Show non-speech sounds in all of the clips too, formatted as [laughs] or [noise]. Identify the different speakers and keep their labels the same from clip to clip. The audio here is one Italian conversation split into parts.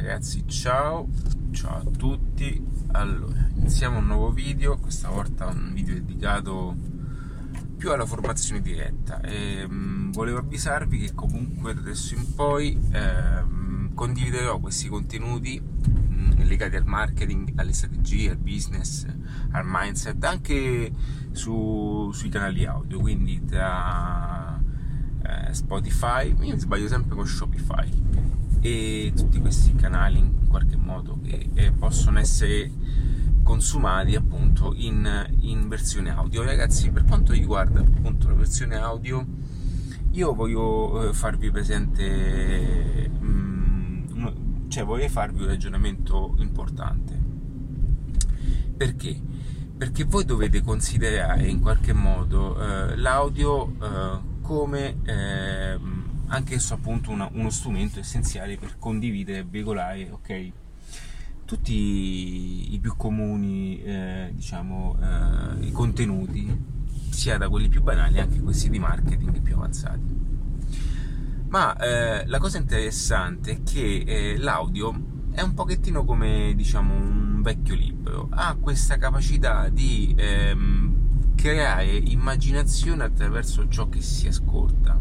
Speaker 1: ragazzi, ciao, ciao a tutti. Allora, iniziamo un nuovo video, questa volta un video dedicato più alla formazione diretta. E, mh, mm, volevo avvisarvi che comunque da adesso in poi eh, condividerò questi contenuti mh, mm, legati al marketing, alle strategie, al business, al mindset, anche su, sui canali audio, quindi tra eh, Spotify, io mi sbaglio sempre con Shopify e tutti questi canali in qualche modo che eh, possono essere consumati appunto in, in, versione audio ragazzi per quanto riguarda appunto la versione audio io voglio eh, farvi presente mm, cioè voglio farvi un ragionamento importante perché? perché voi dovete considerare in qualche modo eh, l'audio eh, come anche esso appunto una, uno strumento essenziale per condividere e veicolare ok? Tutti i più comuni eh, diciamo eh, i contenuti sia da quelli più banali anche questi di marketing più avanzati. Ma eh, la cosa interessante è che eh, l'audio è un pochettino come diciamo un vecchio libro. Ha questa capacità di ehm, creare immaginazione attraverso ciò che si ascolta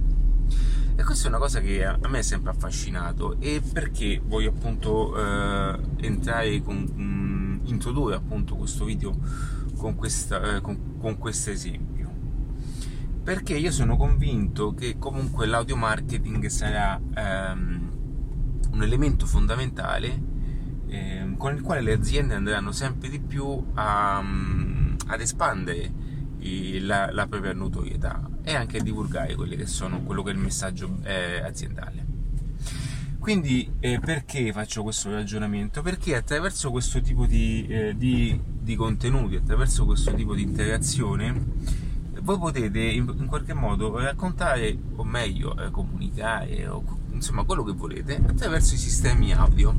Speaker 1: e questa è una cosa che a me è sempre affascinato. E perché voglio appunto eh, entrare con mh, mm, introdurre appunto questo video con, questa, eh, con, con questo esempio. Perché io sono convinto che comunque l'audio marketing sarà ehm, un elemento fondamentale eh, con il quale le aziende andranno sempre di più a, um, ad espandere la, la, propria notorietà e anche divulgare quelli che sono quello che è il messaggio eh, aziendale. Quindi eh, perché faccio questo ragionamento? Perché attraverso questo tipo di, eh, di, di, contenuti, attraverso questo tipo di interazione, voi potete in, in qualche modo raccontare, o meglio, eh, comunicare, o, insomma quello che volete, attraverso i sistemi audio.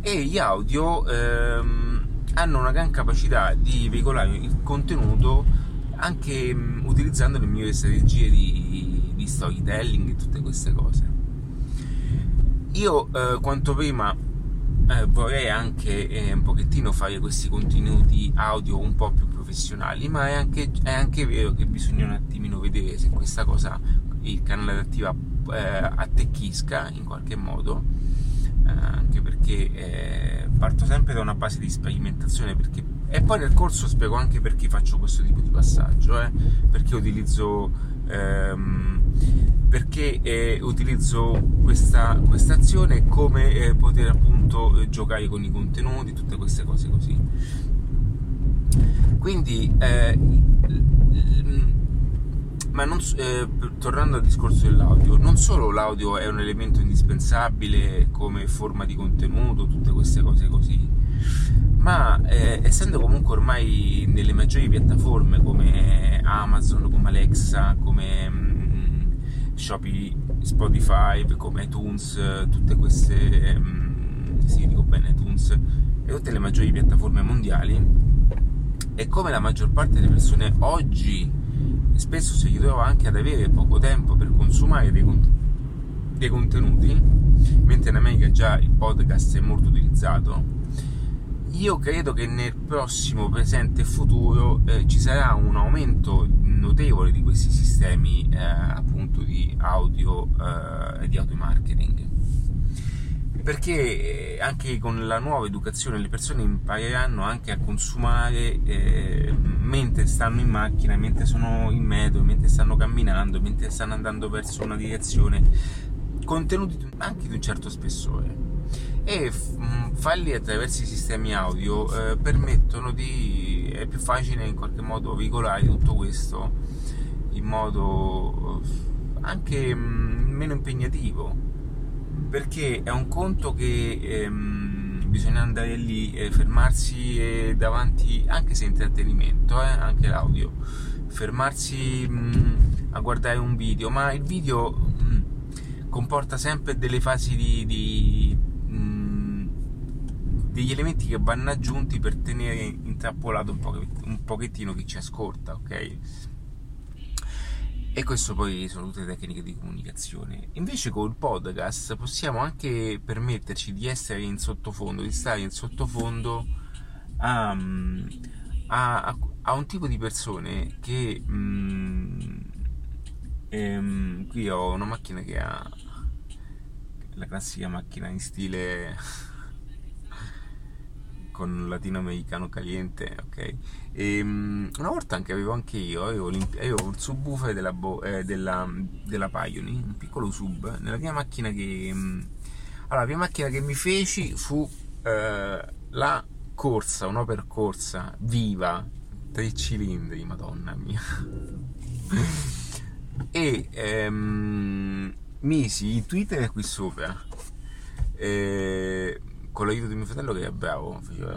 Speaker 1: E gli audio ehm, hanno una gran capacità di veicolare il contenuto anche mm, utilizzando le mie strategie di, di, storytelling e tutte queste cose. Io eh, quanto prima eh, vorrei anche eh, un pochettino fare questi contenuti audio un po' più professionali, ma è anche, è anche vero che bisogna un attimino vedere se questa cosa il canale adattiva eh, attecchisca in qualche modo eh, anche perché eh, parto sempre da una base di sperimentazione perché e poi nel corso spiego anche perché faccio questo tipo di passaggio, eh? perché utilizzo, ehm, perché, eh, utilizzo questa, questa, azione come eh, poter appunto eh, giocare con i contenuti, tutte queste cose così. Quindi, eh, ma non, eh, tornando al discorso dell'audio, non solo l'audio è un elemento indispensabile come forma di contenuto, tutte queste cose così, ma eh, essendo comunque ormai nelle maggiori piattaforme come Amazon, come Alexa, come mm, Shopee, Spotify, come iTunes, tutte queste, mm, sì dico bene iTunes, e tutte le maggiori piattaforme mondiali, e come la maggior parte delle persone oggi spesso si ritrova anche ad avere poco tempo per consumare dei, dei contenuti, mentre in America già il podcast è molto utilizzato, io credo che nel prossimo presente e futuro eh, ci sarà un aumento notevole di questi sistemi eh, appunto di audio eh, e di audio marketing perché eh, anche con la nuova educazione le persone impareranno anche a consumare eh, mentre stanno in macchina, mentre sono in metro, mentre stanno camminando, mentre stanno andando verso una direzione, contenuti anche di un certo spessore e mm, farli attraverso i sistemi audio eh, permettono di è più facile in qualche modo veicolare tutto questo in modo eh, anche mh, mm, meno impegnativo. Perché è un conto che ehm, bisogna andare lì e fermarsi eh, davanti anche se intrattenimento eh, anche l'audio fermarsi mh, mm, a guardare un video. Ma il video comporta sempre delle fasi di, di degli elementi che vanno aggiunti per tenere intrappolato un, po', un pochettino chi ci ascolta, ok? E questo poi sono tutte tecniche di comunicazione. Invece col podcast possiamo anche permetterci di essere in sottofondo, di stare in sottofondo a, a, a un tipo di persone che... Mm, ehm, qui ho una macchina che ha la classica macchina in stile con latinoamericano caliente, ok? E, um, una volta anche avevo anche io, avevo, avevo il subwoofer della, Bo, eh, della, della Pioneer, un piccolo sub, nella mia macchina che... Um, allora, la prima macchina che mi feci fu eh, la corsa, una percorsa viva, tre cilindri, madonna mia. [laughs] e ehm, misi in Twitter qui sopra. Eh, con l'aiuto di mio fratello che è bravo, faceva,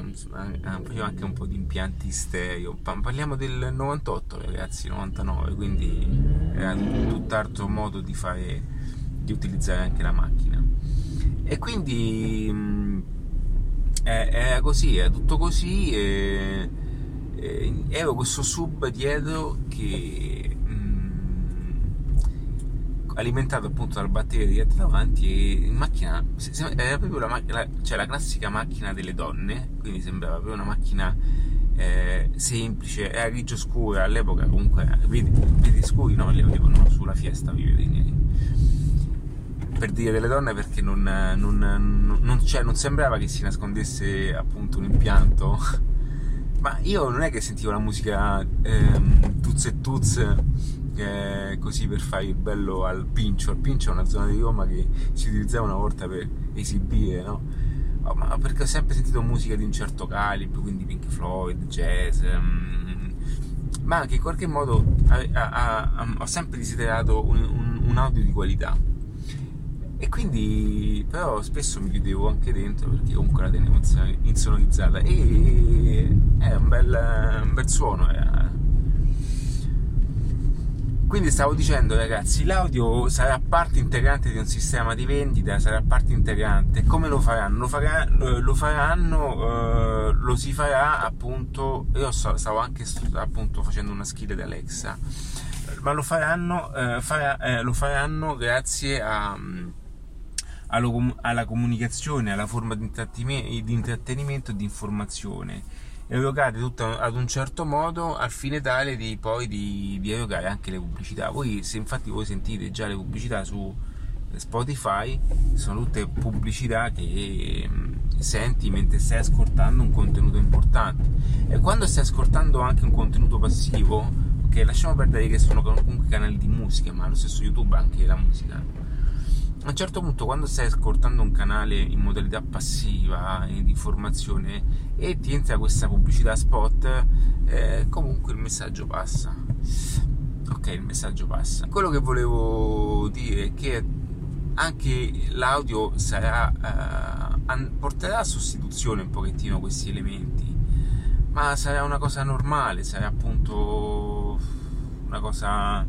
Speaker 1: faceva, anche un po' di impianti stereo. Parliamo del 98 ragazzi, 99, quindi era un tutt'altro modo di fare, di utilizzare anche la macchina. E quindi mh, era così, era tutto così e, e ero questo sub dietro che alimentato appunto dal batteria dietro davanti e in macchina era proprio la, la, cioè la classica macchina delle donne quindi sembrava proprio una macchina eh, semplice era grigio scura all'epoca comunque vedi, scuri no li avevano sulla fiesta per dire delle donne perché non, non, non, cioè, non sembrava che si nascondesse appunto un impianto. [laughs] Ma io non è che sentivo la musica ehm, tuz e tuz eh, così per fare il bello al Pincio. Il Pincio è una zona di Roma che si utilizzava una volta per esibire, no? Oh, ma perché ho sempre sentito musica di un certo calibro, quindi Pink Floyd, jazz, um, ma anche in qualche modo a, a, a, ho sempre desiderato un, un, un, audio di qualità. E quindi, però, spesso mi chiudevo anche dentro perché comunque la tenevo insonorizzata e è un bel, un bel suono. Eh quindi stavo dicendo ragazzi, l'audio sarà parte integrante di un sistema di vendita, sarà parte integrante. Come lo faranno? Lo, farà, lo faranno, eh, lo si farà appunto, io so, stavo anche appunto facendo una skill di Alexa, ma lo faranno, eh, farà, eh, lo faranno grazie a, alla comunicazione, alla forma di intrattenimento e di informazione erogate tutte ad un certo modo al fine tale di poi di, di, erogare anche le pubblicità. Voi, se infatti voi sentite già le pubblicità su Spotify, sono tutte pubblicità che mm, senti mentre stai ascoltando un contenuto importante. E quando stai ascoltando anche un contenuto passivo, ok, lasciamo perdere che sono comunque canali di musica, ma lo stesso YouTube anche la musica a un certo punto quando stai ascoltando un canale in modalità passiva eh, di informazione e ti entra questa pubblicità spot eh, comunque il messaggio passa. Ok il messaggio passa. Quello che volevo dire è che anche l'audio sarà, eh, porterà a sostituzione un pochettino questi elementi ma sarà una cosa normale sarà appunto una cosa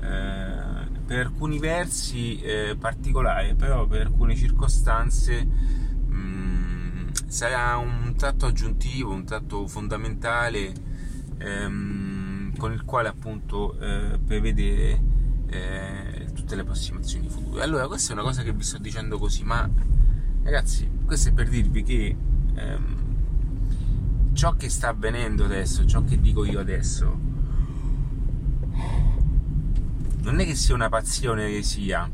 Speaker 1: eh, per alcuni versi eh, particolare, però per alcune circostanze mh, mm, sarà un tratto aggiuntivo, un tratto fondamentale ehm, con il quale appunto eh, prevedere eh, tutte le approssimazioni future. Allora, questa è una cosa che vi sto dicendo così, ma ragazzi, questo è per dirvi che ehm, ciò che sta avvenendo adesso, ciò che dico io adesso, che sia una passione che sia,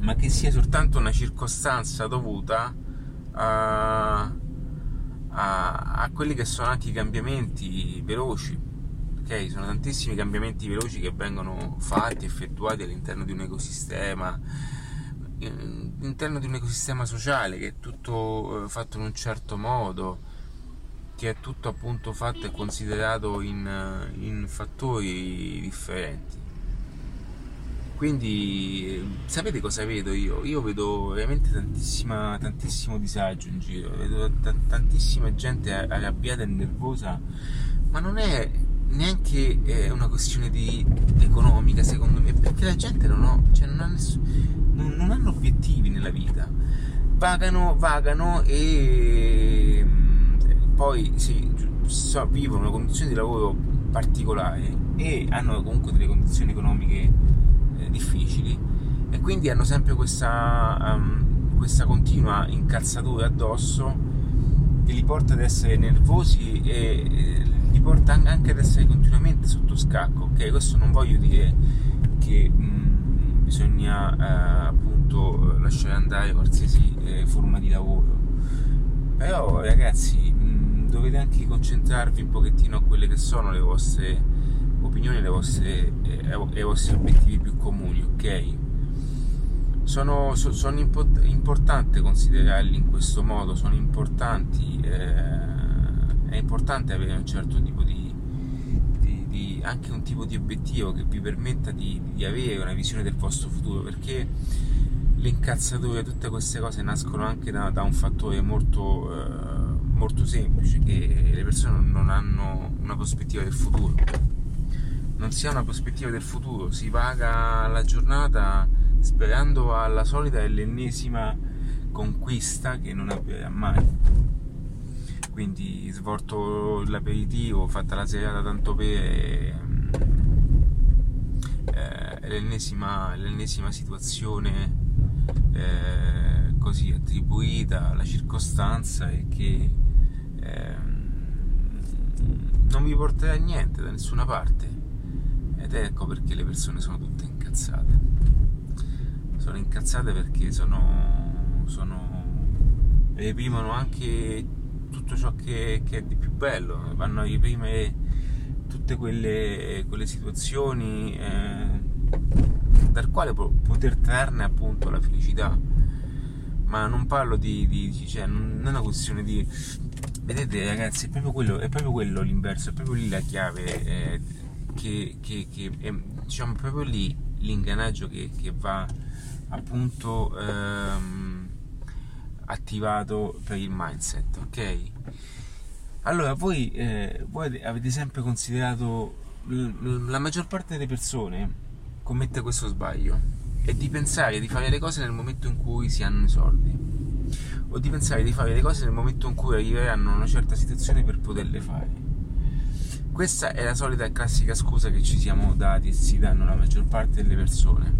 Speaker 1: ma che sia soltanto una circostanza dovuta a, a, a quelli che sono anche i cambiamenti veloci. Ok, sono tantissimi cambiamenti veloci che vengono fatti, effettuati all'interno di un ecosistema, all'interno di un ecosistema sociale che è tutto eh, fatto in un certo modo che è tutto appunto fatto e considerato in, in fattori differenti. Quindi sapete cosa vedo io? Io vedo veramente tantissimo disagio in giro, vedo t- tantissima gente arrabbiata e nervosa, ma non è neanche eh, una questione di, economica secondo me, perché la gente non, ho, cioè non, ha nessun, non, non hanno obiettivi nella vita, vagano, vagano e poi sì, so, vivono una condizione di lavoro particolare e hanno comunque delle condizioni economiche eh, difficili e quindi hanno sempre questa, um, questa continua incazzatura addosso che li porta ad essere nervosi e eh, li porta anche ad essere continuamente sotto scacco. Ok, questo non voglio dire che mh, mm, bisogna eh, appunto lasciare andare qualsiasi eh, forma di lavoro, però ragazzi mm, dovete anche concentrarvi un pochettino a quelle che sono le vostre opinioni, le vostre, eh, i vostri obiettivi più comuni, ok? Sono, so, sono import- importante considerarli in questo modo, sono importanti, eh, è importante avere un certo tipo di, di, di, anche un tipo di obiettivo che vi permetta di, di avere una visione del vostro futuro, perché l'incazzatura, tutte queste cose nascono anche da, da un fattore molto, eh, molto semplice, che le persone non hanno una prospettiva del futuro. Non si ha una prospettiva del futuro, si paga la giornata sperando alla solita e l'ennesima conquista che non avverrà mai. Quindi svolto l'aperitivo, fatta la serata tanto per eh, l'ennesima, l'ennesima, situazione eh, così attribuita alla circostanza e che eh, non vi porterà a niente da nessuna parte. Ed ecco perché le persone sono tutte incazzate sono incazzate perché sono, sono reprimono anche tutto ciò che, che, è di più bello, vanno a reprimere tutte quelle, quelle situazioni eh, dal quale poter trarne appunto la felicità. Ma non parlo di, di cioè, non è una questione di vedete ragazzi, è proprio quello, è proprio quello l'inverso, è proprio lì la chiave eh, che, che, che è, diciamo proprio lì l'ingranaggio che, che va appunto ehm, attivato per il mindset, ok? Allora, voi, eh, voi avete sempre considerato la maggior parte delle persone commette questo sbaglio è di pensare di fare le cose nel momento in cui si hanno i soldi o di pensare di fare le cose nel momento in cui arriveranno a una certa situazione per poterle fare questa è la solita e classica scusa che ci siamo dati e si danno la maggior parte delle persone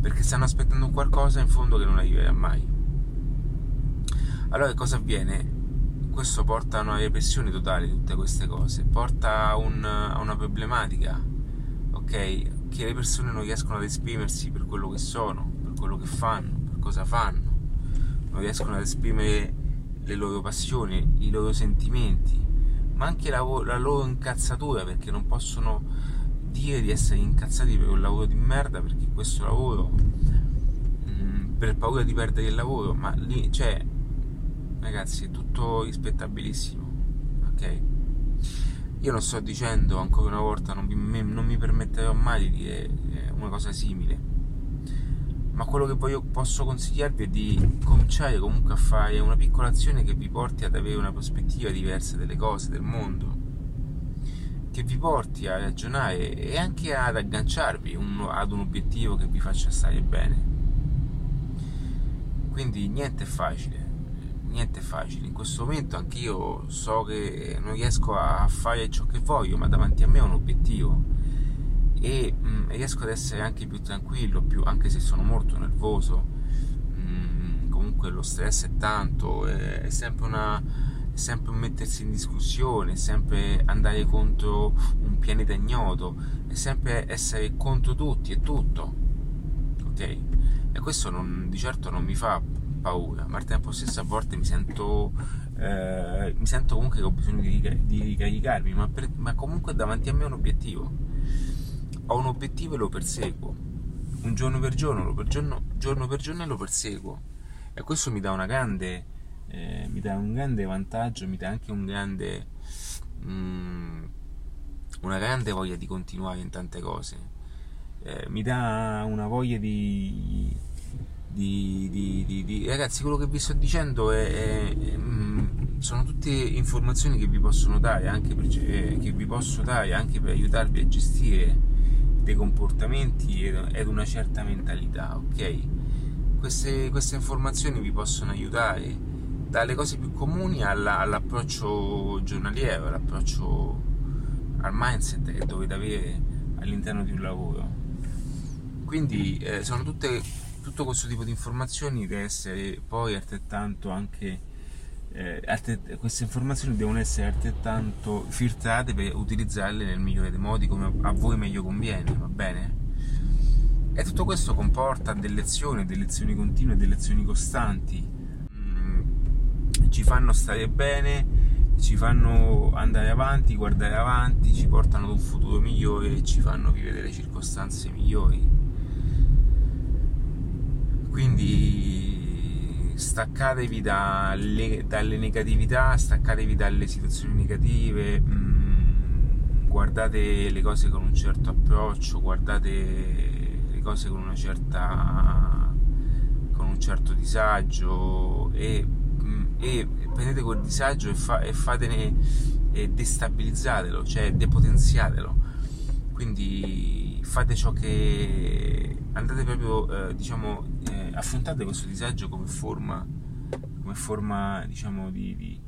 Speaker 1: perché stanno aspettando qualcosa in fondo che non arriverà mai. Allora cosa avviene? Questo porta a una repressione totale di tutte queste cose, porta a, un, a una problematica, ok? Che le persone non riescono ad esprimersi per quello che sono, per quello che fanno, per cosa fanno, non riescono ad esprimere le loro passioni, i loro sentimenti, ma anche la, la loro incazzatura perché non possono dire di essere incazzati per un lavoro di merda perché questo lavoro mh, mm, per paura di perdere il lavoro ma lì cioè ragazzi è tutto rispettabilissimo ok io non sto dicendo ancora una volta non mi, non mi permetterò mai di dire eh, una cosa simile. Ma quello che voglio, posso consigliarvi è di cominciare comunque a fare una piccola azione che vi porti ad avere una prospettiva diversa delle cose, del mondo. Che vi porti a ragionare e anche ad agganciarvi un, ad un obiettivo che vi faccia stare bene. Quindi niente è facile, niente facile. In questo momento anche io so che non riesco a fare ciò che voglio, ma davanti a me ho un obiettivo e mh, mm, riesco ad essere anche più tranquillo, più, anche se sono molto nervoso. Mh, mm, comunque lo stress è tanto, è, è sempre una sempre un mettersi in discussione, è sempre andare contro un pianeta ignoto, è sempre essere contro tutti e tutto. Ok? E questo non, di certo non mi fa paura, ma al tempo stesso a volte mi sento, eh, mi sento comunque che ho bisogno di, di ricaricarmi, ma, per, ma comunque davanti a me ho un obiettivo. Ho un obiettivo e lo perseguo. Un giorno per giorno, per giorno, giorno per giorno lo perseguo. E questo mi dà una grande eh, mi dà un grande vantaggio, mi dà anche un grande, mm, una grande voglia di continuare in tante cose, eh, mi dà una voglia di, di, di, di, ragazzi quello che vi sto dicendo è, è, è, mm, sono tutte informazioni che vi possono dare anche per, eh, che vi posso dare anche per aiutarvi a gestire dei comportamenti ed una certa mentalità ok queste, queste informazioni vi possono aiutare dalle cose più comuni alla, all'approccio giornaliero, all'approccio al mindset che dovete avere all'interno di un lavoro. Quindi eh, sono tutte, tutto questo tipo di informazioni deve essere poi altrettanto anche eh, queste informazioni devono essere altrettanto filtrate per utilizzarle nel migliore dei modi come a voi meglio conviene, va bene? E tutto questo comporta delle lezioni, delle lezioni continue, delle lezioni costanti, mm, ci fanno stare bene, ci fanno andare avanti, guardare avanti, ci portano ad un futuro migliore e ci fanno vivere delle circostanze migliori. Quindi staccatevi dalle, dalle negatività, staccatevi dalle situazioni negative, mm, guardate le cose con un certo approccio, guardate cose con una certa con un certo disagio e, mm, e prendete quel disagio e, fa, e fatene e destabilizzatelo, cioè depotenziatelo. Quindi fate ciò che andate proprio, eh, diciamo, affrontate questo disagio come forma, come forma, diciamo, di, di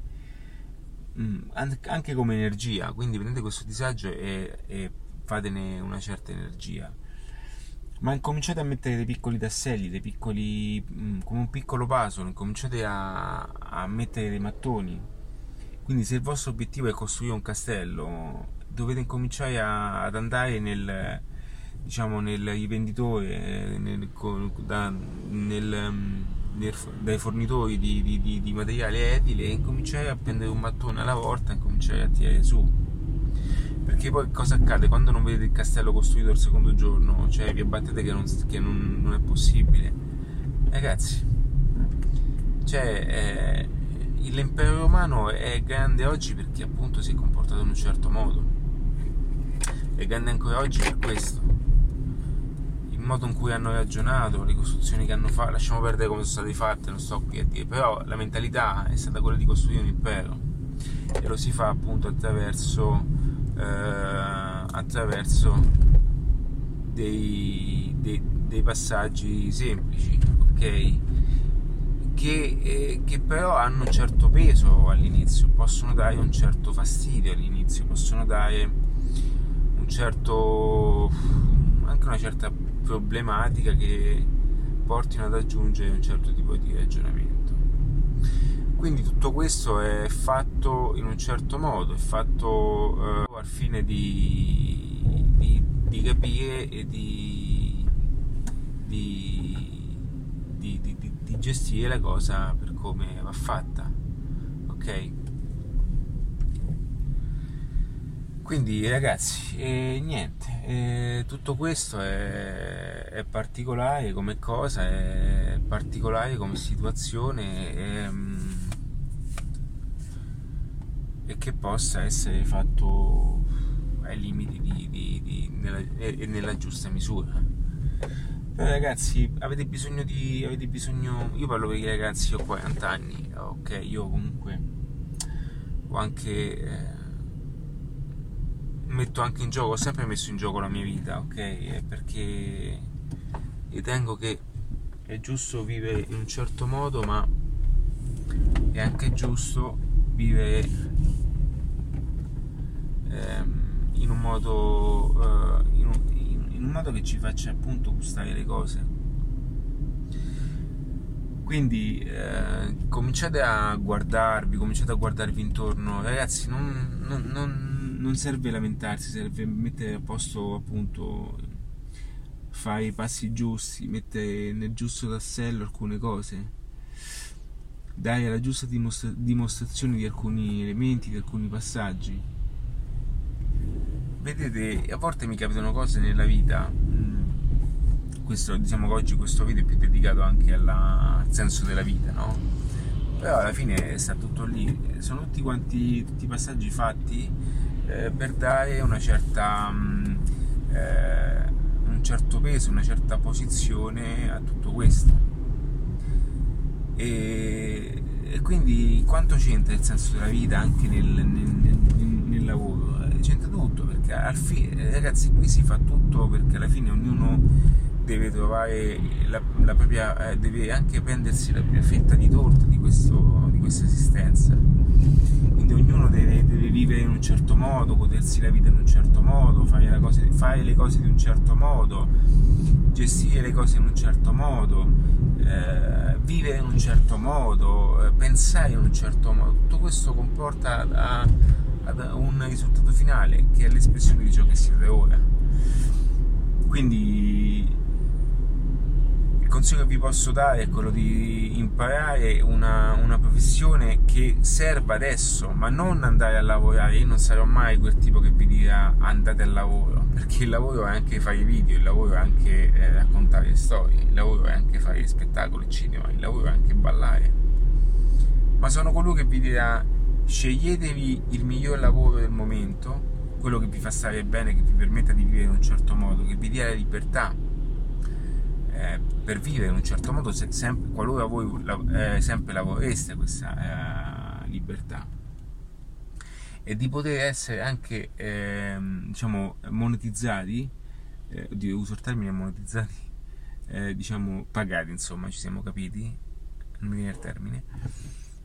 Speaker 1: mm, anche come energia. Quindi prendete questo disagio e, e fatene una certa energia ma incominciate a mettere dei piccoli tasselli, dei piccoli, mm, come un piccolo puzzle, incominciate a, a mettere dei mattoni. Quindi se il vostro obiettivo è costruire un castello, dovete incominciare a, ad andare nel, diciamo, nel rivenditore, nel, da, nel, mm, nel, dai fornitori di, di, di, di materiale edile e incominciare a prendere un mattone alla volta e incominciare a tirare su perché poi cosa accade quando non vedete il castello costruito il secondo giorno? Cioè vi abbattete che non, che non, non è possibile. Ragazzi, cioè eh, l'impero romano è grande oggi perché appunto si è comportato in un certo modo. È grande ancora oggi per questo. Modo in cui hanno ragionato, le costruzioni che hanno fatto, lasciamo perdere come sono state fatte, non sto qui a dire, però la mentalità è stata quella di costruire un impero e lo si fa appunto attraverso eh, attraverso dei, dei, dei, passaggi semplici, ok? Che, eh, che, però hanno un certo peso all'inizio, possono dare un certo fastidio all'inizio, possono dare un certo anche una certa problematica che portino ad aggiungere un certo tipo di ragionamento. Quindi tutto questo è fatto in un certo modo, è fatto eh, al fine di, di, di, capire e di, di, gestire la cosa per come va fatta. Ok? Quindi ragazzi, eh, niente, eh, tutto questo è, è, particolare come cosa, è particolare come situazione. È, e che possa essere fatto ai limiti di, di, di, nella, e nella giusta misura. Però ragazzi, avete bisogno di. Avete bisogno. Io parlo per i ragazzi, ho 40 anni, ok, io comunque ho anche. Eh, metto anche in gioco, ho sempre messo in gioco la mia vita, ok? Perché ritengo che è giusto vivere in un certo modo, ma è anche giusto vivere ehm, in, un modo, eh, in, un, in un modo che ci faccia appunto gustare le cose. Quindi eh, cominciate a guardarvi, cominciate a guardarvi intorno, ragazzi, non, non, non, non, serve lamentarsi, serve mettere a posto appunto, fare i passi giusti, mettere nel giusto tassello alcune cose, dare la giusta dimostra- dimostrazione di alcuni elementi, di alcuni passaggi vedete, a volte mi capitano cose nella vita. Mm, questo, diciamo che oggi questo video è più dedicato anche alla, al senso della vita, no? Però alla fine sta tutto lì, sono tutti quanti tutti i passaggi fatti eh, per dare una certa, mm, eh, un certo peso, una certa posizione a tutto questo. E, e quindi quanto c'entra il senso della vita anche nel, nel, nel, nel lavoro? C'entra tutto perché al fine, ragazzi, qui si fa tutto perché alla fine ognuno deve trovare la, la propria, eh, deve anche prendersi la propria fetta di torta di, questo, di questa esistenza. Quindi ognuno deve, deve, vivere in un certo modo, godersi la vita in un certo modo, fare, cose, fare le cose di un certo modo, gestire le cose in un certo modo, eh, vivere in un certo modo, eh, pensare in un certo modo. Tutto questo comporta a, a un risultato finale che è l'espressione di ciò che siete ora. Quindi consiglio che vi posso dare è quello di imparare una, una, professione che serva adesso, ma non andare a lavorare. Io non sarò mai quel tipo che vi dirà andate al lavoro, perché il lavoro è anche fare video, il lavoro è anche eh, raccontare storie, il lavoro è anche fare spettacoli, cinema, il lavoro è anche ballare. Ma sono colui che vi dirà sceglietevi il miglior lavoro del momento, quello che vi fa stare bene, che vi permetta di vivere in un certo modo, che vi dia la libertà eh, per vivere in un certo modo, se, sempre, qualora voi eh, sempre lavoreste questa eh, libertà e di poter essere anche ehm, diciamo monetizzati, eh, oddio, uso il termine monetizzati, eh, diciamo pagati, insomma, ci siamo capiti, non mi viene il termine.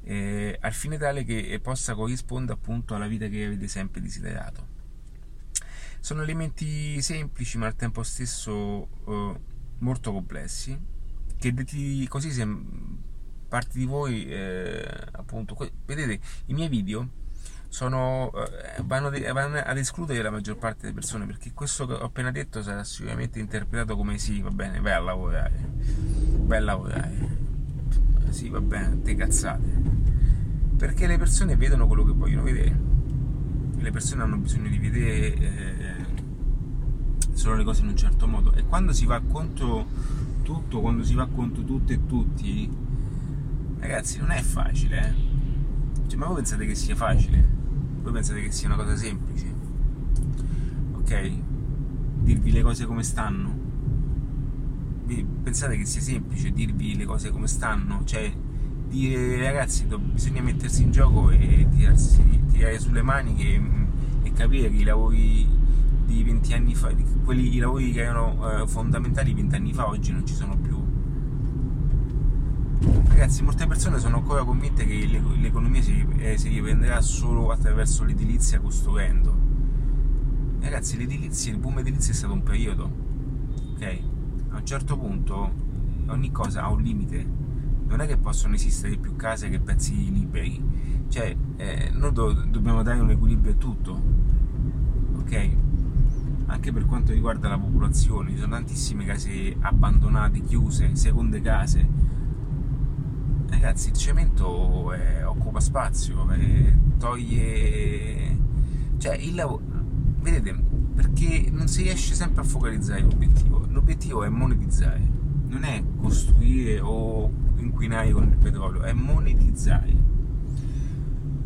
Speaker 1: Eh, al fine tale che possa corrispondere appunto alla vita che avete sempre desiderato. Sono elementi semplici ma al tempo stesso eh, molto complessi che detti così se parte di voi eh, appunto vedete i miei video sono, eh, vanno, de, vanno, ad escludere la maggior parte delle persone perché questo che ho appena detto sarà sicuramente interpretato come sì va bene vai a lavorare vai a lavorare. Sì va bene te cazzate. Perché le persone vedono quello che vogliono vedere. Le persone hanno bisogno di vedere eh, solo le cose in un certo modo e quando si va contro tutto, quando si va contro tutto e tutti, ragazzi non è facile, eh? cioè, ma voi pensate che sia facile? Voi pensate che sia una cosa semplice? Ok? Dirvi le cose come stanno? Pensate che sia semplice dirvi le cose come stanno? Cioè, dire ragazzi bisogna mettersi in gioco e tirarsi, tirare sulle maniche e capire che i lavori di 20 anni fa, quelli, i lavori che erano eh, fondamentali 20 anni fa oggi non ci sono più. Ragazzi, molte persone sono ancora convinte che l'economia si, eh, si riprenderà solo attraverso l'edilizia costruendo. Ragazzi, l'edilizia, il boom edilizio è stato un periodo, ok? A un certo punto ogni cosa ha un limite. Non è che possono esistere più case che pezzi liberi. Cioè, eh, noi do- dobbiamo dare un equilibrio a tutto, ok? Anche per quanto riguarda la popolazione, ci sono tantissime case abbandonate, chiuse, seconde case. Ragazzi, il cemento è, occupa spazio, è, toglie... cioè il lavoro... Vedete, perché non si riesce sempre a focalizzare l'obiettivo. L'obiettivo è monetizzare, non è costruire o inquinare con il petrolio, è monetizzare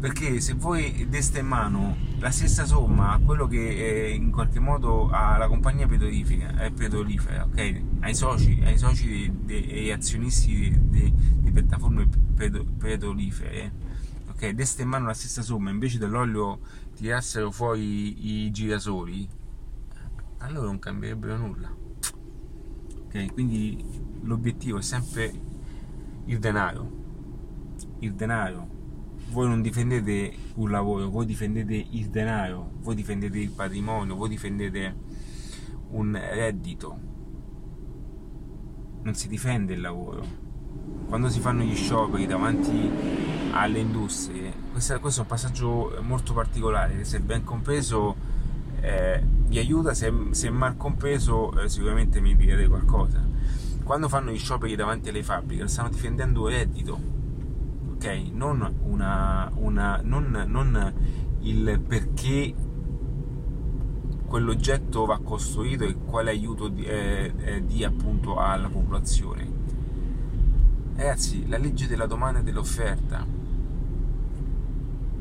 Speaker 1: perché se voi deste in mano la stessa somma a quello che in qualche modo ha la compagnia petrolifera, è petrolifera ok? ai soci, ai soci e azionisti di, piattaforme petrolifere ok? deste in mano la stessa somma invece dell'olio tirassero fuori i girasoli allora non cambierebbero nulla ok? quindi l'obiettivo è sempre il denaro il denaro voi non difendete un lavoro, voi difendete il denaro, voi difendete il patrimonio, voi difendete un reddito. Non si difende il lavoro. Quando si fanno gli scioperi davanti alle industrie, questo, questo è un passaggio molto particolare, se ben compreso eh, vi aiuta, se, se mal compreso eh, sicuramente mi direte qualcosa. Quando fanno gli scioperi davanti alle fabbriche stanno difendendo un reddito, ok? Non, una, una, non, non il perché quell'oggetto va costruito e quale aiuto di, eh, appunto alla popolazione. Ragazzi, la legge della domanda e dell'offerta.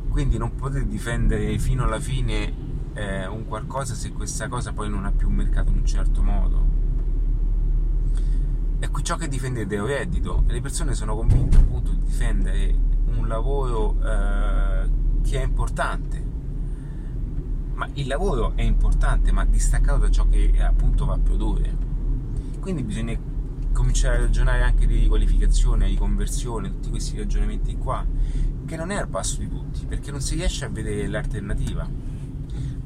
Speaker 1: Quindi non potete difendere fino alla fine eh, un qualcosa se questa cosa poi non ha più un mercato in un certo modo. Ecco, ciò che difendete è un reddito e le persone sono convinte appunto di difendere un lavoro eh, che è importante. Ma il lavoro è importante, ma distaccato da ciò che appunto va a produrre. Quindi bisogna cominciare a ragionare anche di riqualificazione, di conversione, tutti questi ragionamenti qua, che non è al passo di tutti, perché non si riesce a vedere l'alternativa,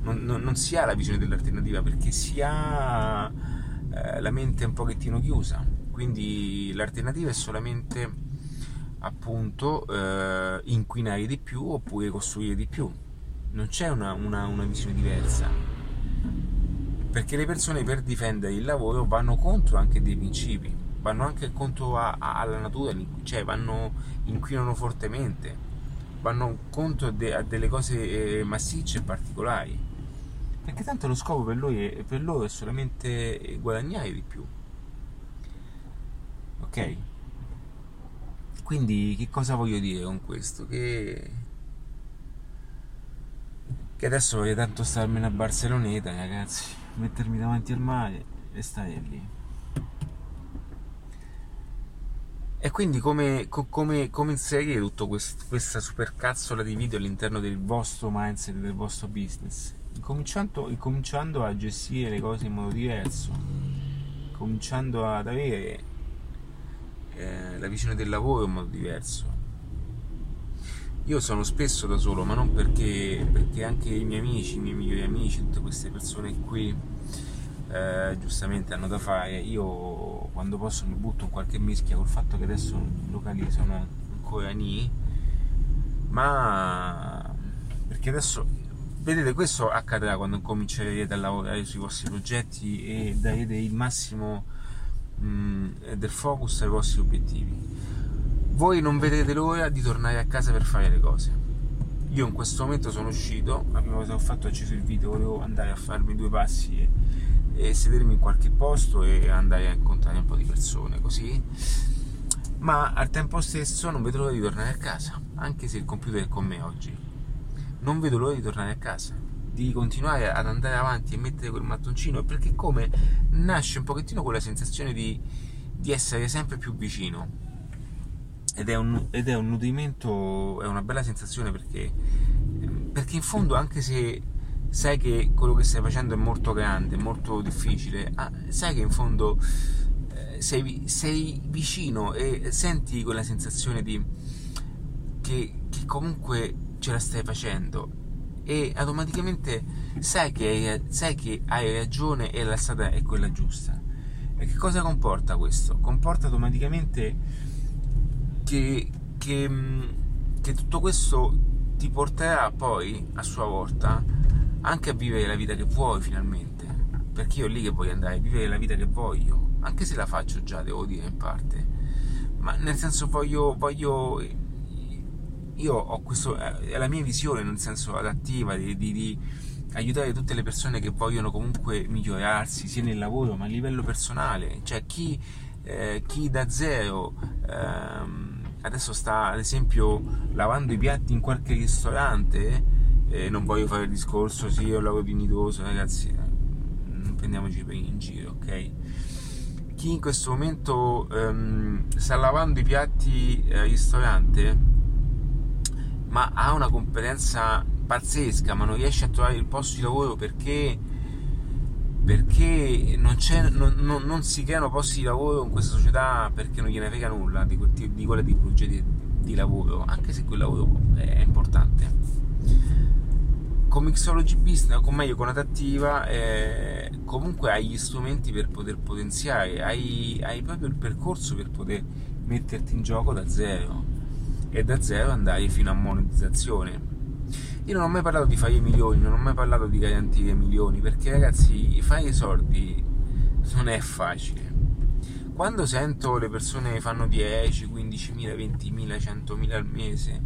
Speaker 1: non, non, non si ha la visione dell'alternativa, perché si ha eh, la mente un pochettino chiusa, quindi l'alternativa è solamente appunto eh, inquinare di più oppure costruire di più, non c'è una, una, una visione diversa perché le persone per difendere il lavoro vanno contro anche dei principi, vanno anche contro a, a, alla natura, cioè vanno, inquinano fortemente, vanno contro de, a delle cose eh, massicce e particolari. Perché tanto lo scopo per, è, per loro è solamente guadagnare di più. Quindi che cosa voglio dire con questo? Che, che adesso voglio tanto starmene a Barceloneta, ragazzi, mettermi davanti al mare e stare lì. E quindi come, come, come inserire tutta questa supercazzola di video all'interno del vostro mindset, del vostro business? Incominciando, incominciando a gestire le cose in modo diverso, cominciando ad avere eh, la visione del lavoro in modo diverso. Io sono spesso da solo, ma non perché, perché anche i miei amici, i miei migliori amici, tutte queste persone qui eh, giustamente hanno da fare. Io quando posso mi butto in qualche mischia col fatto che adesso i locali sono ancora ni, ma perché adesso vedete questo accadrà quando comincerete a lavorare sui vostri progetti e darete il massimo mh, mm, del focus ai vostri obiettivi. Voi non vedete l'ora di tornare a casa per fare le cose. Io in questo momento sono uscito, la prima cosa che ho fatto è acceso il video, volevo andare a farmi due passi e e sedermi in qualche posto e andare a incontrare un po' di persone così ma al tempo stesso non vedo l'ora di tornare a casa anche se il computer è con me oggi non vedo l'ora di tornare a casa di continuare ad andare avanti e mettere quel mattoncino perché come nasce un pochettino quella sensazione di, di essere sempre più vicino. Ed è, un, ed è un nutrimento è una bella sensazione perché perché in fondo anche se sai che quello che stai facendo è molto grande, molto difficile, ah, sai che in fondo eh, sei, sei, vicino e senti quella sensazione di che, che, comunque ce la stai facendo e automaticamente sai che, hai, sai che hai ragione e la strada è quella giusta. E che cosa comporta questo? Comporta automaticamente che, che, che tutto questo ti porterà poi a sua volta anche a vivere la vita che vuoi finalmente, perché io lì che voglio andare, vivere la vita che voglio, anche se la faccio già, devo dire in parte, ma nel senso voglio, voglio io ho questo, è la mia visione nel senso adattiva di, di, di, aiutare tutte le persone che vogliono comunque migliorarsi sia nel lavoro ma a livello personale, cioè chi, eh, chi da zero ehm, adesso sta ad esempio lavando i piatti in qualche ristorante eh, non voglio fare il discorso, sì, io lavoro dignitoso, ragazzi, eh, non prendiamoci in giro, ok? Chi in questo momento ehm, sta lavando i piatti al ristorante, ma ha una competenza pazzesca, ma non riesce a trovare il posto di lavoro perché perché non, non, non, non, si creano posti di lavoro in questa società perché non gliene frega nulla di, quel, di quella tipologia di, di, lavoro, anche se quel lavoro è importante. Con Mixology Business, o meglio con Adattiva, eh, comunque hai gli strumenti per poter potenziare, hai, hai, proprio il percorso per poter metterti in gioco da zero e da zero andare fino a monetizzazione. Io non ho mai parlato di fare i milioni, non ho mai parlato di garantire milioni, perché ragazzi, fare i soldi non è facile. Quando sento le persone che fanno 10, 15.000, 20.000, 100.000 al mese,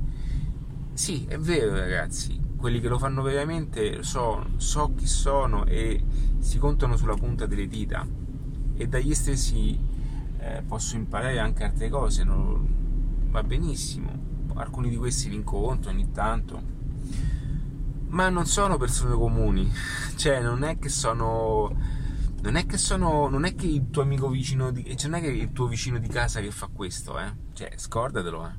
Speaker 1: sì, è vero ragazzi, quelli che lo fanno veramente so, so chi sono e si contano sulla punta delle dita e dagli stessi eh, posso imparare anche altre cose, non, va benissimo, alcuni di questi li incontro ogni tanto, ma non sono persone comuni, [laughs] cioè non è che sono... Non è che sono. Non è che il tuo amico vicino di. Cioè non è che il tuo vicino di casa che fa questo, eh. Cioè, scordatelo, eh.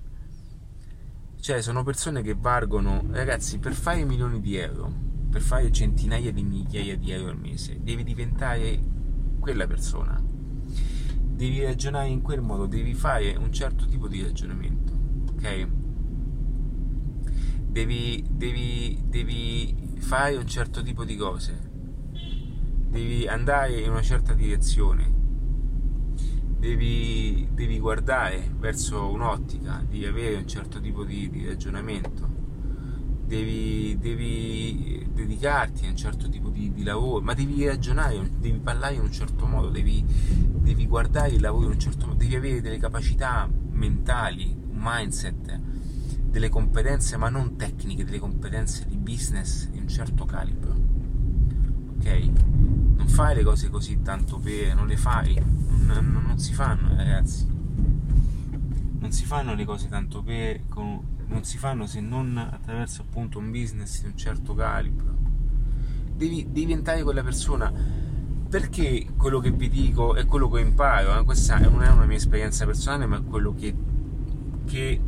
Speaker 1: Cioè, sono persone che valgono, ragazzi, per fare milioni di euro, per fare centinaia di migliaia di euro al mese, devi diventare quella persona. Devi ragionare in quel modo, devi fare un certo tipo di ragionamento, ok? devi, devi, devi fare un certo tipo di cose, devi andare in una certa direzione, devi, devi guardare verso un'ottica, devi avere un certo tipo di, di ragionamento, devi, devi, dedicarti a un certo tipo di, di, lavoro, ma devi ragionare, devi parlare in un certo modo, devi, devi guardare il lavoro in un certo modo, devi avere delle capacità mentali, un mindset delle competenze, ma non tecniche, delle competenze di business di un certo calibro. Ok? Non fai le cose così tanto per, non le fai, non, non, si fanno, ragazzi. Non si fanno le cose tanto per, con, non si fanno se non attraverso appunto un business di un certo calibro. Devi, diventare quella persona perché quello che vi dico è quello che imparo, eh? questa non è una mia esperienza personale, ma è quello che, che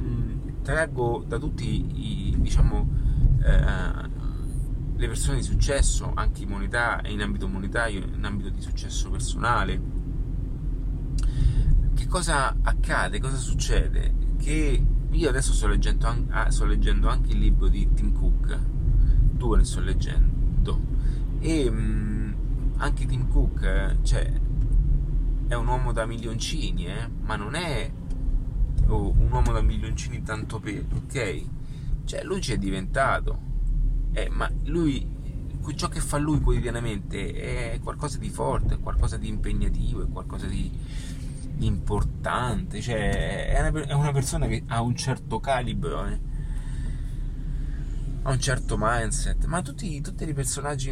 Speaker 1: traggo da tutti i, diciamo, eh, le persone di successo, anche in monetà, in ambito monetario, in ambito di successo personale. Che cosa accade? Cosa succede? Che io adesso sto leggendo, ah, sto leggendo anche il libro di Tim Cook, due ne sto leggendo, e mm, anche Tim Cook, cioè, è un uomo da milioncini, eh? ma non è o un uomo da milioncini tanto per, ok? Cioè lui ci è diventato, eh, ma lui, ciò che fa lui quotidianamente è qualcosa di forte, è qualcosa di impegnativo, è qualcosa di importante, cioè è una, è una, persona che ha un certo calibro, eh? ha un certo mindset, ma tutti, tutti i personaggi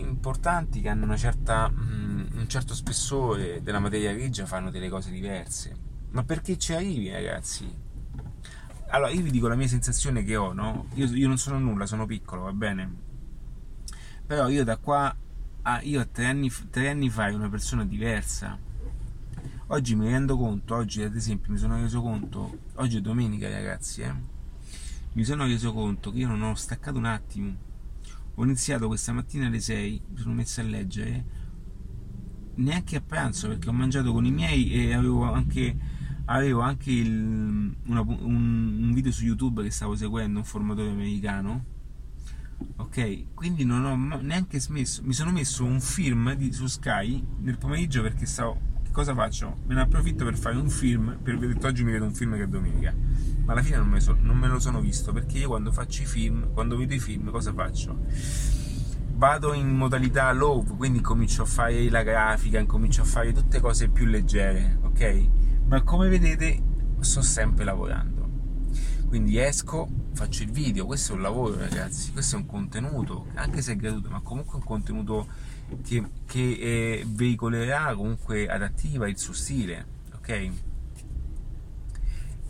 Speaker 1: importanti che hanno certa, um, un certo spessore della materia grigia fanno delle cose diverse ma perché ci arrivi, ragazzi? Allora, io vi dico la mia sensazione che ho, no? Io, io non sono nulla, sono piccolo, va bene? Però io da qua a, io a tre anni, tre anni fa ero una persona diversa. Oggi mi rendo conto, oggi ad esempio mi sono reso conto, oggi è domenica ragazzi, eh? mi sono reso conto che io non ho staccato un attimo. Ho iniziato questa mattina alle 6, mi sono messo a leggere, neanche a pranzo perché ho mangiato con i miei e avevo anche avevo anche il, una, un, un, video su YouTube che stavo seguendo, un formatore americano. Ok, quindi non ho neanche smesso. Mi sono messo un film di, su Sky nel pomeriggio perché stavo. Cosa faccio? Me ne approfitto per fare un film. Per detto oggi mi vedo un film che è domenica. Ma alla fine non me, so, non me lo sono visto perché io quando faccio i film, quando vedo i film, cosa faccio? Vado in modalità low, quindi comincio a fare la grafica, comincio a fare tutte cose più leggere, ok? ma come vedete sto sempre lavorando quindi esco faccio il video questo è un lavoro ragazzi questo è un contenuto anche se è gratuito ma comunque un contenuto che, che eh, veicolerà comunque adattiva il suo stile ok?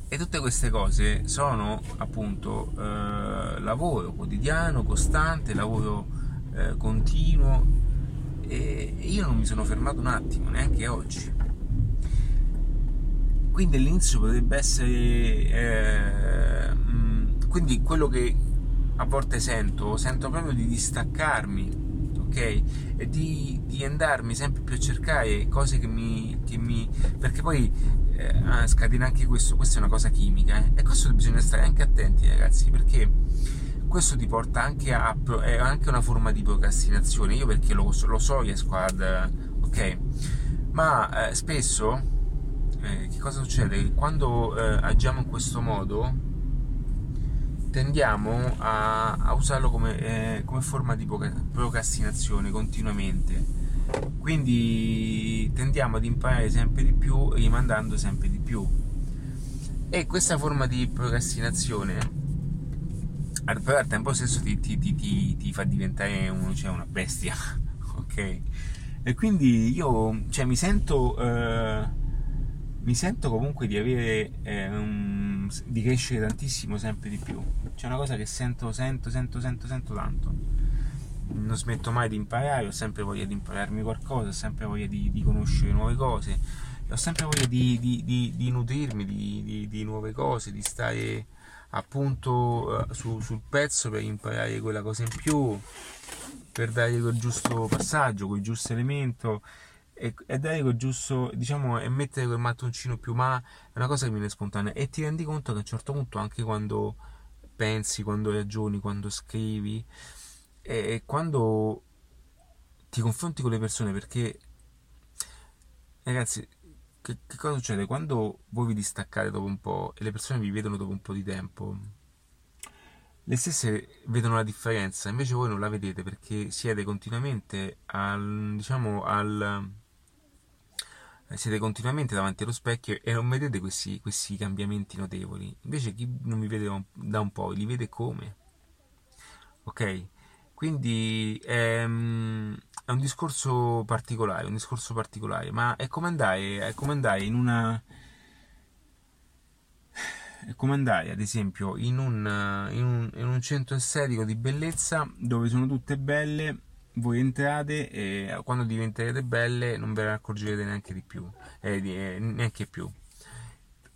Speaker 1: E tutte queste cose sono appunto eh, lavoro quotidiano costante lavoro eh, continuo e io non mi sono fermato un attimo neanche oggi. Quindi all'inizio potrebbe essere eh, mm, quindi quello che a volte sento sento proprio di distaccarmi ok e di, di andarmi sempre più a cercare cose che mi, che mi perché poi eh, scatena anche questo questa è una cosa chimica eh? e questo bisogna stare anche attenti ragazzi perché questo ti porta anche a è anche una forma di procrastinazione io perché lo, lo so riesco ad ok ma eh, spesso eh, che cosa succede? Quando eh, agiamo in questo modo tendiamo a, a usarlo come, eh, come, forma di procrastinazione continuamente. Quindi tendiamo ad imparare sempre di più rimandando sempre di più. E questa forma di procrastinazione però al tempo stesso ti, ti, ti, ti fa diventare un, cioè una bestia, [laughs] ok? E quindi io cioè, mi sento... Eh, mi sento comunque di avere eh, un, di crescere tantissimo sempre di più. C'è una cosa che sento sento sento sento sento tanto. Non smetto mai di imparare ho sempre voglia di impararmi qualcosa ho sempre voglia di, di conoscere nuove cose ho sempre voglia di, di, di nutrirmi di, nuove cose di stare appunto eh, su, sul pezzo per imparare quella cosa in più per dare quel giusto passaggio quel giusto elemento e, e dare quel giusto, diciamo, e mettere quel mattoncino più ma è una cosa che viene spontanea e ti rendi conto che a un certo punto anche quando pensi, quando ragioni, quando scrivi e quando ti confronti con le persone perché ragazzi che, che, cosa succede? Quando voi vi distaccate dopo un po' e le persone vi vedono dopo un po' di tempo, le stesse vedono la differenza, invece voi non la vedete perché siete continuamente al, diciamo, al, siete continuamente davanti allo specchio e non vedete questi, questi cambiamenti notevoli. Invece chi non vi vede da un po' li vede come. Ok? Quindi ehm, è un discorso particolare, un discorso particolare, ma è come andare, è come andare in una... È come andare, ad esempio, in un, in, un, in un centro estetico di bellezza dove sono tutte belle, voi entrate e quando diventerete belle non ve ne accorgerete neanche di più, eh, eh, neanche più.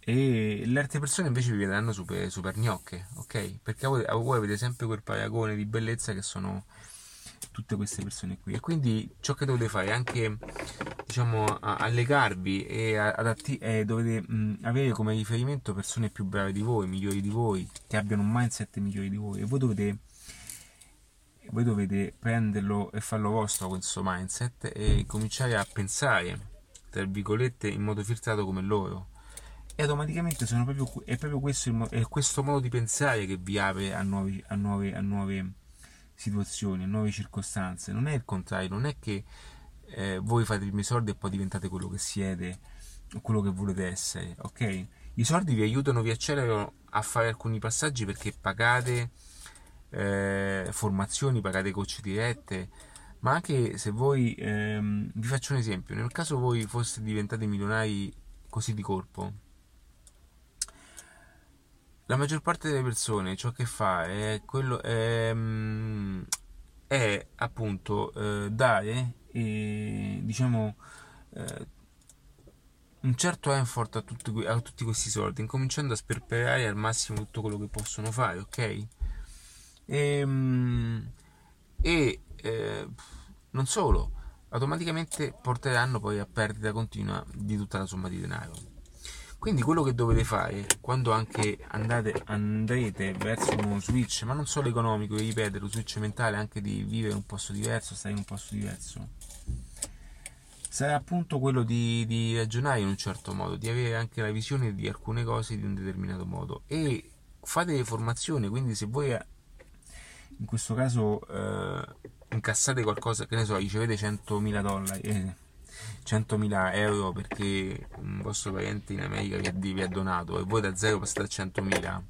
Speaker 1: E le altre persone invece vi vedranno super, super gnocche, ok? Perché voi, voi avete sempre quel paragone di bellezza che sono tutte queste persone qui e quindi ciò che dovete fare è anche diciamo allegarvi e, adatti, e dovete mh, avere come riferimento persone più brave di voi, migliori di voi, che abbiano un mindset migliore di voi e voi dovete voi dovete prenderlo e farlo vostro questo mindset e cominciare a pensare tra virgolette in modo filtrato come loro e automaticamente proprio, è proprio questo, è questo modo di pensare che vi apre a, nuovi, a, nuove, a nuove situazioni, a nuove circostanze. Non è il contrario, non è che eh, voi fate i primi soldi e poi diventate quello che siete o quello che volete essere, ok? I soldi vi aiutano, vi accelerano a fare alcuni passaggi perché pagate eh, formazioni, pagate coach dirette, ma anche se voi, ehm, vi faccio un esempio, nel caso voi foste diventati milionari così di colpo, la maggior parte delle persone ciò che fa è, quello, è, mm, è appunto eh, dare e, diciamo eh, un certo effort a tutti, a tutti, questi soldi, incominciando a sperperare al massimo tutto quello che possono fare, ok? E, ehm, e eh, non solo, automaticamente porteranno poi a perdita continua di tutta la somma di denaro. Quindi quello che dovete fare quando anche andate, andrete verso uno switch, ma non solo economico, ripetere, lo switch mentale anche di vivere in un posto diverso, stare in un posto diverso, sarà appunto quello di, di ragionare in un certo modo, di avere anche la visione di alcune cose di un determinato modo e fate le formazioni, quindi se voi in questo caso eh, incassate qualcosa, che ne so, ricevete 100.000 dollari. Eh, 100.000 euro perché un vostro parente in America vi ha, vi ha donato e voi da zero passate a 100.000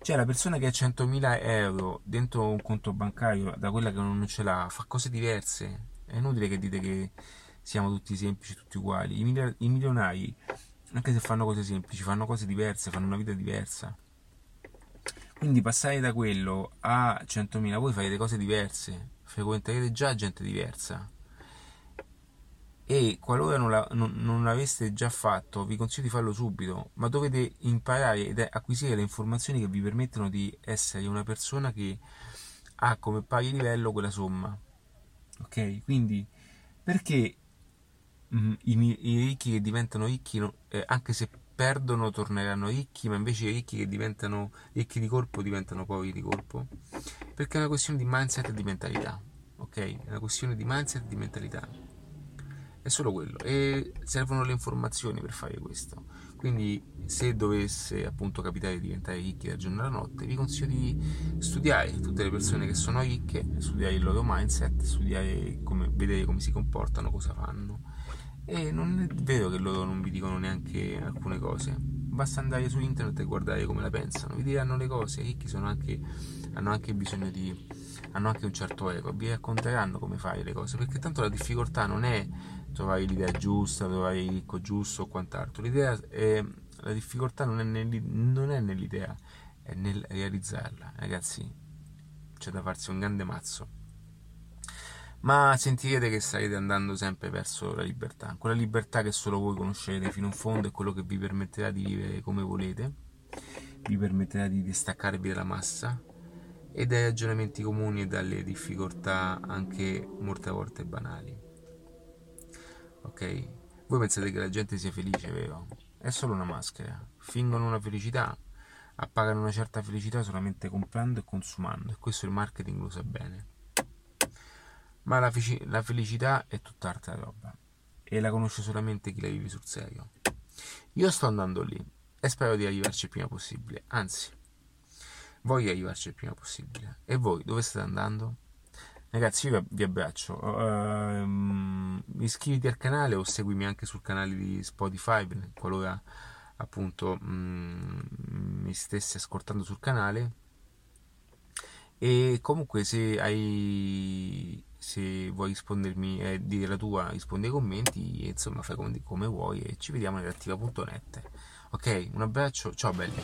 Speaker 1: cioè la persona che ha 100.000 euro dentro un conto bancario da quella che non ce l'ha fa cose diverse. È inutile che dite che siamo tutti semplici, tutti uguali. I milionari anche se fanno cose semplici fanno cose diverse, fanno una vita diversa quindi passare da quello a 100.000 voi farete cose diverse frequenterete già gente diversa. E qualora non, la, non, non, l'aveste già fatto vi consiglio di farlo subito ma dovete imparare ed acquisire le informazioni che vi permettono di essere una persona che ha come pari livello quella somma. Ok? Quindi perché mh, mm, i, i, ricchi che diventano ricchi eh, anche se perdono torneranno ricchi ma invece i ricchi che diventano ricchi di colpo diventano poveri di colpo. Perché è una questione di mindset e di mentalità ok? È una questione di mindset e di mentalità. È solo quello. E servono le informazioni per fare questo. Quindi se dovesse appunto capitare di diventare ricchi da giorno alla notte vi consiglio di studiare tutte le persone che sono ricche studiare il loro mindset studiare come, vedere come si comportano cosa fanno e non è vero che loro non vi dicono neanche alcune cose basta andare su internet e guardare come la pensano vi diranno le cose i ricchi anche, hanno anche bisogno di hanno anche un certo ego vi racconteranno come fare le cose perché tanto la difficoltà non è trovare l'idea giusta, trovare il ricco giusto o quant'altro. L'idea è, la difficoltà non è, non è nell'idea, è nel realizzarla. Ragazzi, c'è da farsi un grande mazzo. Ma sentirete che starete andando sempre verso la libertà, quella libertà che solo voi conoscerete fino in fondo è quello che vi permetterà di vivere come volete, vi permetterà di distaccarvi dalla massa e dai ragionamenti comuni e dalle difficoltà anche molte volte banali ok? Voi pensate che la gente sia felice, vero? È solo una maschera. Fingono una felicità, appagano una certa felicità solamente comprando e consumando e questo il marketing lo sa bene. Ma la, la felicità è tutt'altra roba e la conosce solamente chi la vive sul serio. Io sto andando lì e spero di arrivarci il prima possibile, anzi, voglio arrivarci il prima possibile. E voi dove state andando? Ragazzi, io vi abbraccio. Uh, iscriviti al canale o seguimi anche sul canale di Spotify qualora appunto mm, mi stessi ascoltando sul canale. E comunque se hai se vuoi rispondermi e eh, dire la tua rispondi ai commenti e insomma fai come, come vuoi e ci vediamo nell'attiva.net ok un abbraccio ciao belli.